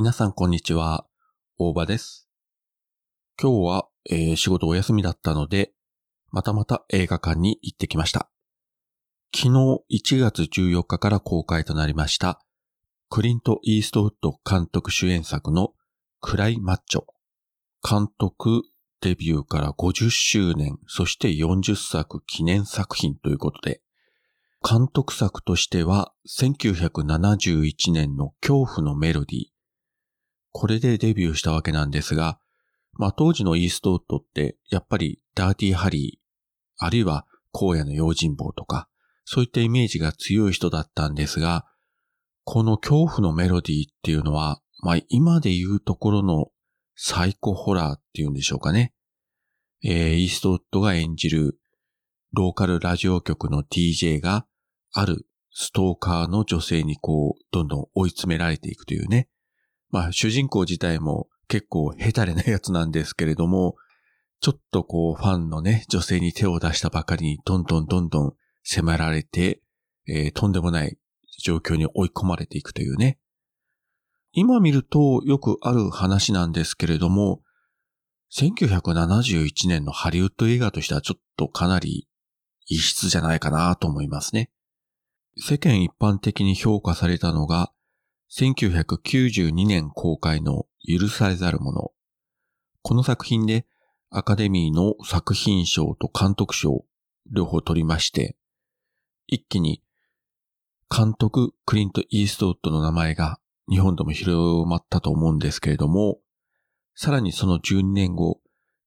皆さんこんにちは。大場です。今日は、えー仕事お休みだったので、またまた映画館に行ってきました。昨日1月14日から公開となりました、クリント・イーストウッド監督主演作のクライ・マッチョ。監督デビューから50周年、そして40作記念作品ということで、監督作としては1971年の恐怖のメロディー、これでデビューしたわけなんですが、まあ当時のイーストウッドってやっぱりダーティーハリー、あるいは荒野の用心棒とか、そういったイメージが強い人だったんですが、この恐怖のメロディーっていうのは、まあ今で言うところのサイコホラーっていうんでしょうかね。えーイーストウッドが演じるローカルラジオ局の DJ があるストーカーの女性にこう、どんどん追い詰められていくというね。まあ、主人公自体も結構ヘタレなやつなんですけれども、ちょっとこう、ファンのね、女性に手を出したばかりに、どんどんどんどん迫られて、えーとんでもない状況に追い込まれていくというね。今見るとよくある話なんですけれども、1971年のハリウッド映画としてはちょっとかなり異質じゃないかなと思いますね。世間一般的に評価されたのが、1992年公開の許されざるもの。この作品でアカデミーの作品賞と監督賞両方取りまして、一気に監督クリント・イーストウッドの名前が日本でも広まったと思うんですけれども、さらにその12年後、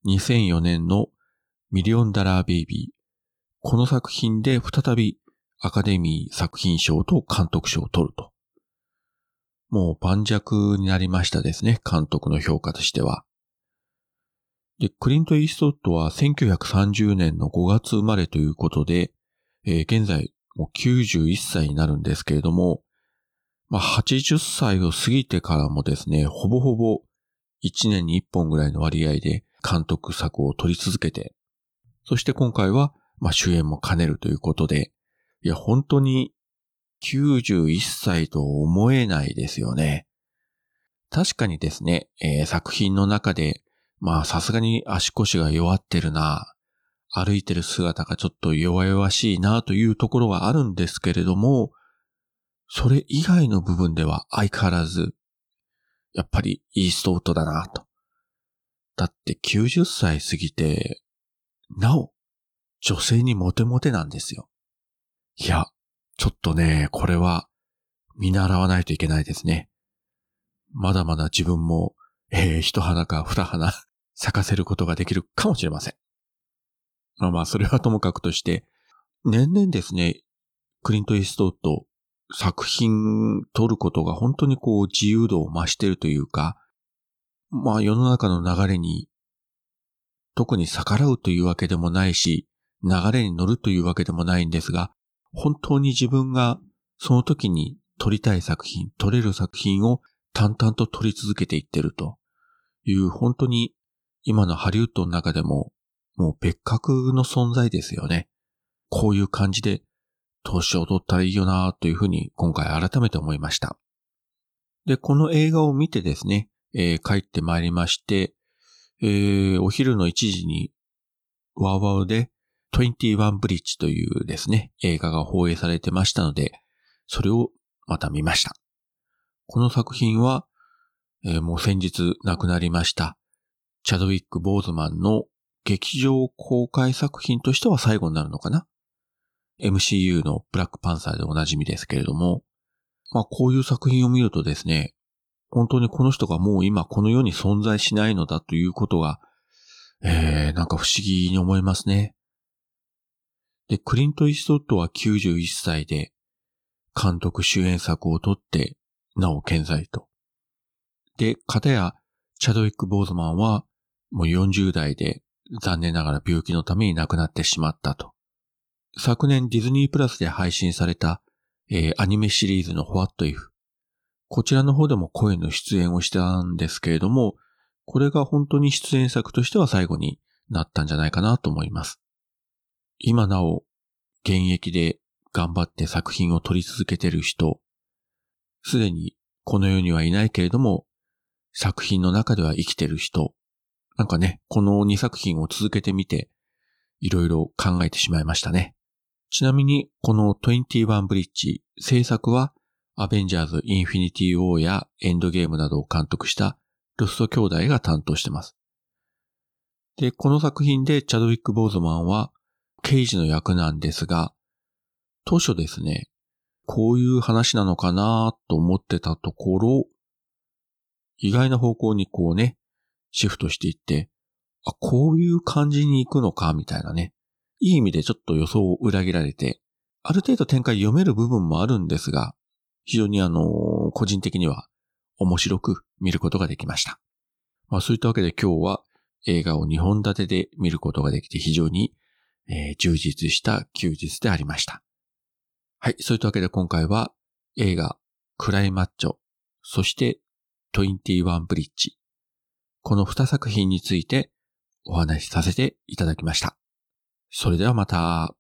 2004年のミリオンダラーベイビー。この作品で再びアカデミー作品賞と監督賞を取ると。もう盤石になりましたですね、監督の評価としては。で、クリント・イーストウッドは1930年の5月生まれということで、えー現在もう91歳になるんですけれども、まあ、80歳を過ぎてからもですね、ほぼほぼ1年に1本ぐらいの割合で監督作を撮り続けて、そして今回は、まあ、主演も兼ねるということで、いや、本当に91歳と思えないですよね。確かにですね、えー作品の中で、まあさすがに足腰が弱ってるな、歩いてる姿がちょっと弱々しいなというところはあるんですけれども、それ以外の部分では相変わらず、やっぱりイーストウッドだなと。だって90歳過ぎて、なお、女性にモテモテなんですよ。いや、ちょっとね、これは見習わないといけないですね。まだまだ自分も、えー、一花か二花咲かせることができるかもしれません。まあまあ、それはともかくとして、年々ですね、クリント・イーストウッド作品撮ることが本当にこう自由度を増しているというか、まあ世の中の流れに特に逆らうというわけでもないし、流れに乗るというわけでもないんですが、本当に自分がその時に撮りたい作品、撮れる作品を淡々と撮り続けていってるという、本当に今のハリウッドの中でももう別格の存在ですよね。こういう感じで年を取ったらいいよなというふうに今回改めて思いました。で、この映画を見てですね、えー帰ってまいりまして、えーお昼の1時にワウワウで21ブリッジというですね、映画が放映されてましたので、それをまた見ました。この作品は、えーもう先日亡くなりました、チャドウィック・ボーズマンの劇場公開作品としては最後になるのかな ?MCU のブラックパンサーでおなじみですけれども、まあこういう作品を見るとですね、本当にこの人がもう今この世に存在しないのだということが、えー、なんか不思議に思いますね。で、クリント・イーストッドは91歳で、監督主演作を撮って、なお健在と。で、片や、チャドウィック・ボーズマンは、もう40代で、残念ながら病気のために亡くなってしまったと。昨年ディズニープラスで配信された、えーアニメシリーズの What If。こちらの方でも声の出演をしたんですけれども、これが本当に出演作としては最後になったんじゃないかなと思います。今なお、現役で頑張って作品を撮り続けてる人、すでにこの世にはいないけれども、作品の中では生きてる人。なんかね、この2作品を続けてみて、いろいろ考えてしまいましたね。ちなみに、この21ブリッジ、制作は、アベンジャーズ・インフィニティ・ウォーやエンドゲームなどを監督したロスト兄弟が担当してます。で、この作品でチャドウィック・ボーズマンは刑事の役なんですが、当初ですね、こういう話なのかなと思ってたところ、意外な方向にこうね、シフトしていって、あ、こういう感じに行くのか、みたいなね。いい意味でちょっと予想を裏切られて、ある程度展開読める部分もあるんですが、非常にあの、個人的には面白く見ることができました。まあそういったわけで今日は映画を2本立てで見ることができて非常に、えー、充実した休日でありました。はい。そういったわけで今回は映画クライマッチョ、そして21ブリッジ。この2作品についてお話しさせていただきました。それではまた。